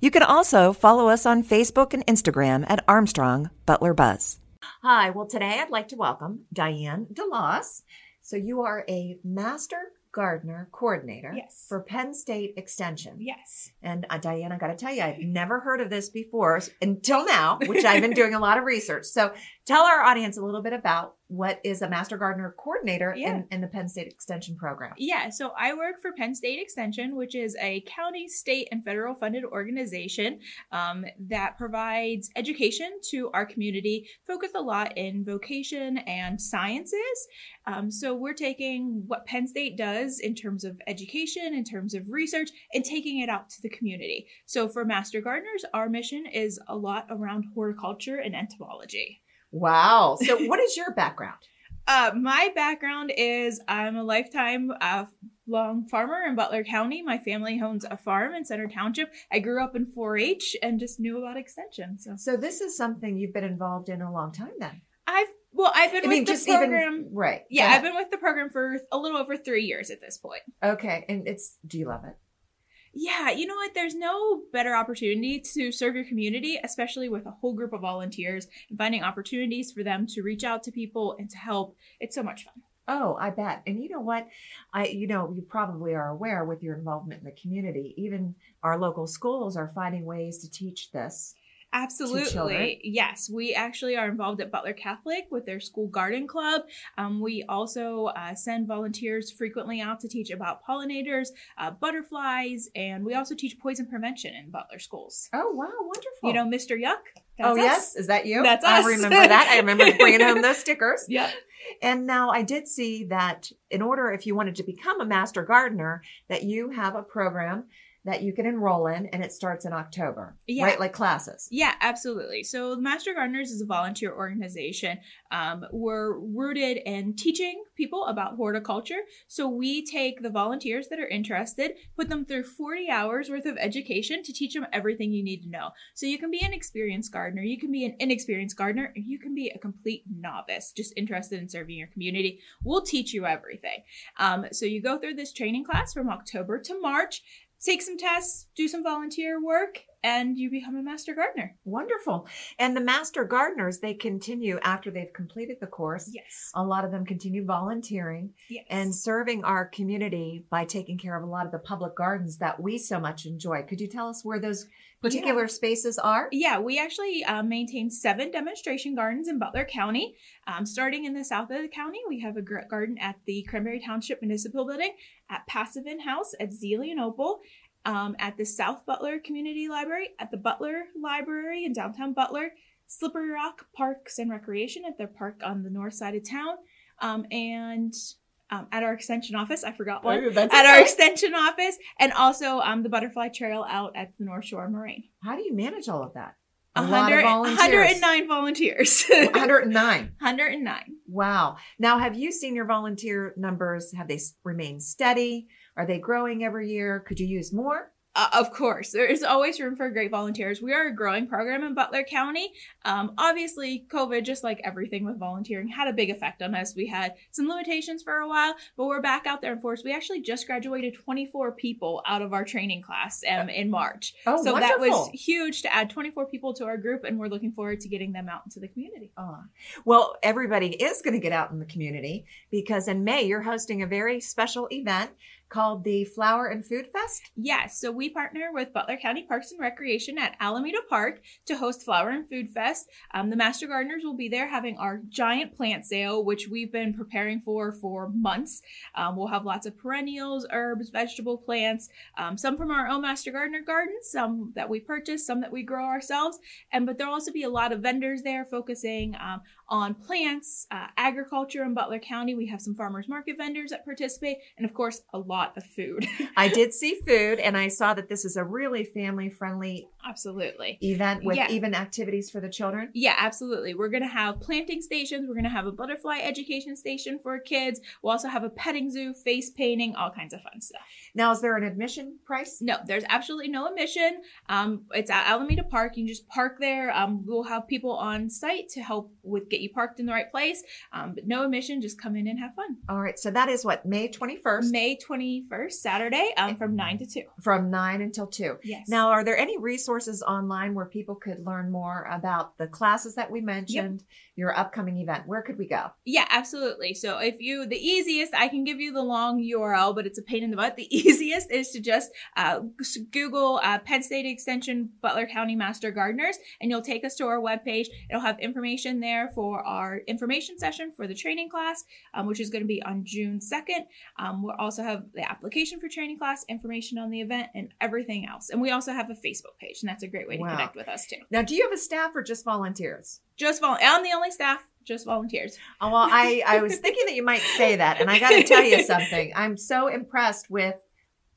You can also follow us on Facebook and Instagram at Armstrong Butler Buzz. Hi, well, today I'd like to welcome Diane DeLoss. So, you are a master gardener coordinator Yes. for Penn State Extension. Yes. And uh, Diane, I got to tell you, I've never heard of this before until now, which I've been doing a lot of research. So tell our audience a little bit about what is a Master Gardener Coordinator Yeah. in, in the Penn State Extension program. Yeah, so I work for Penn State Extension, which is a county, state, and federal funded organization um, that provides education to our community, focused a lot in vocation and sciences. Um, so we're taking what Penn State does in terms of education, in terms of research, and taking it out to the community. So for Master Gardeners, our mission is a lot around horticulture and entomology. Wow. So what is your background? Uh, my background is I'm a lifetime uh, long farmer in Butler County. My family owns a farm in Center Township. I grew up in 4-H and just knew about extension. So So this is something you've been involved in a long time then. I've well, I've been I with mean, the program. even, right. yeah, I've been with the program for a little over three years at this point. Okay. And it's, do you love it? Yeah, you know what? There's no better opportunity to serve your community, especially with a whole group of volunteers and finding opportunities for them to reach out to people and to help. It's so much fun. Oh, I bet. And you know what? I you know, you probably are aware with your involvement in the community, even our local schools are finding ways to teach this. Absolutely. Yes. We actually are involved at Butler Catholic with their school garden club. Um, we also uh, send volunteers frequently out to teach about pollinators, uh, butterflies, and we also teach poison prevention in Butler schools. Oh, wow, wonderful. You know, Mr. Yuck? oh, That's yes. Is that you? That's us. I remember that. I remember bringing home those stickers. Yep. And now I did see that in order, if you wanted to become a master gardener, that you have a program that you can enroll in and it starts in October, Yeah. right? Like classes. Yeah, absolutely. So, the Master Gardeners is a volunteer organization. Um, we're rooted in teaching people about horticulture. So, we take the volunteers that are interested, put them through 40 hours worth of education to teach them everything you need to know. So, you can be an experienced gardener, you can be an inexperienced gardener, and you can be a complete novice just interested in serving your community. We'll teach you everything. Um, so, you go through this training class from October to March. Take some tests, do some volunteer work, and you become a master gardener. Wonderful. And the master gardeners, they continue after they've completed the course. Yes. A lot of them continue volunteering Yes. and serving our community by taking care of a lot of the public gardens that we so much enjoy. Could you tell us where those particular spaces are? yeah, we actually uh, maintain seven demonstration gardens in Butler County. Um, starting in the south of the county, we have a garden at the Cranberry Township Municipal Building, at Passavant House, at Zelienople, um, at the South Butler Community Library, at the Butler Library in downtown Butler, Slippery Rock Parks and Recreation at their park on the north side of town, um, and um, at our extension office. I forgot one. Oh, at our extension office, and also um, the Butterfly Trail out at the North Shore Moraine. How do you manage all of that? A A lot of volunteers. 109 volunteers. 109. 109. Wow. Now, have you seen your volunteer numbers? Have they remained steady? Are they growing every year? Could you use more? Uh, of course, there is always room for great volunteers. We are a growing program in Butler County. Um, obviously, COVID, just like everything with volunteering, had a big effect on us. We had some limitations for a while, but we're back out there in force. We actually just graduated 24 people out of our training class um, in March. Oh, so that was huge to add 24 people to our group, and we're looking forward to getting them out into the community. Ah. Well, everybody is going to get out in the community because in May you're hosting a very special event called the Flower and Food Fest. Yes, so we partner with Butler County Parks and Recreation at Alameda Park to host Flower and Food Fest. Um, the Master Gardeners will be there having our giant plant sale, which we've been preparing for for months. Um, we'll have lots of perennials, herbs, vegetable plants, um, some from our own Master Gardener gardens, some that we purchase, some that we grow ourselves. And but there'll also be a lot of vendors there focusing um, on plants, uh, agriculture in Butler County. We have some farmers market vendors that participate, and of course, a lot of food. I did see food and I saw that this is a really family friendly Absolutely. event with Yeah. even activities for the children. Yeah, absolutely. We're going to have planting stations. We're going to have a butterfly education station for kids. We'll also have a petting zoo, face painting, all kinds of fun stuff. Now, is there an admission price? No, there's absolutely no admission. Um, it's at Alameda Park. You can just park there. Um, we'll have people on site to help with get you parked in the right place. Um, but no admission. Just come in and have fun. All right. So that is what, May 21st May 21st, Saturday, um, from 9 to 2. from 9 until 2. Yes. Now, are there any resources online where people could learn more about the classes that we mentioned, your upcoming event? Where could we go? Yeah, absolutely. So if you, the easiest, I can give you the long URL, but it's a pain in the butt. The easiest is to just uh, Google uh, Penn State Extension Butler County Master Gardeners, and you'll take us to our webpage. It'll have information there for our information session for the training class, um, which is going to be on June 2nd. Um, we'll also have the application for training class, information on the event, and everything else. And we also have a Facebook page, and that's a great way to Wow. connect with us too. Now, do you have a staff or just volunteers? Just vol- I'm the only staff, just volunteers. Oh, well, I, I was thinking that you might say that, and I got to tell you something. I'm so impressed with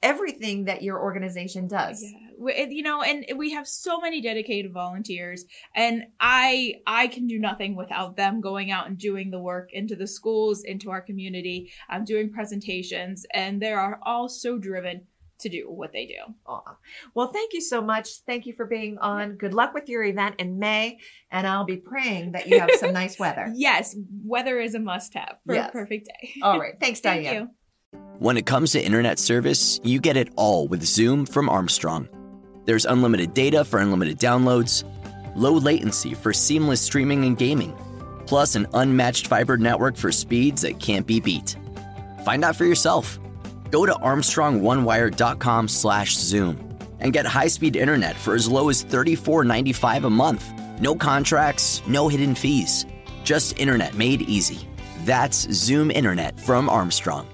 everything that your organization does. Yeah, we- you know, and we have so many dedicated volunteers, and I I can do nothing without them going out and doing the work into the schools, into our community, um, doing presentations, and they are all so driven to do what they do. Aw. Well, thank you so much. Thank you for being on. Good luck with your event in May, and I'll be praying that you have some nice weather. Yes, weather is a must-have for Yes. a perfect day. All right. Thanks, Thank Diane. you. When it comes to internet service, you get it all with Zoom from Armstrong. There's unlimited data for unlimited downloads, low latency for seamless streaming and gaming, plus an unmatched fiber network for speeds that can't be beat. Find out for yourself. Go to armstrongonewire.com/zoom and get high-speed internet for as low as $34.95 a month. No contracts, no hidden fees. Just internet made easy. That's Zoom internet from Armstrong.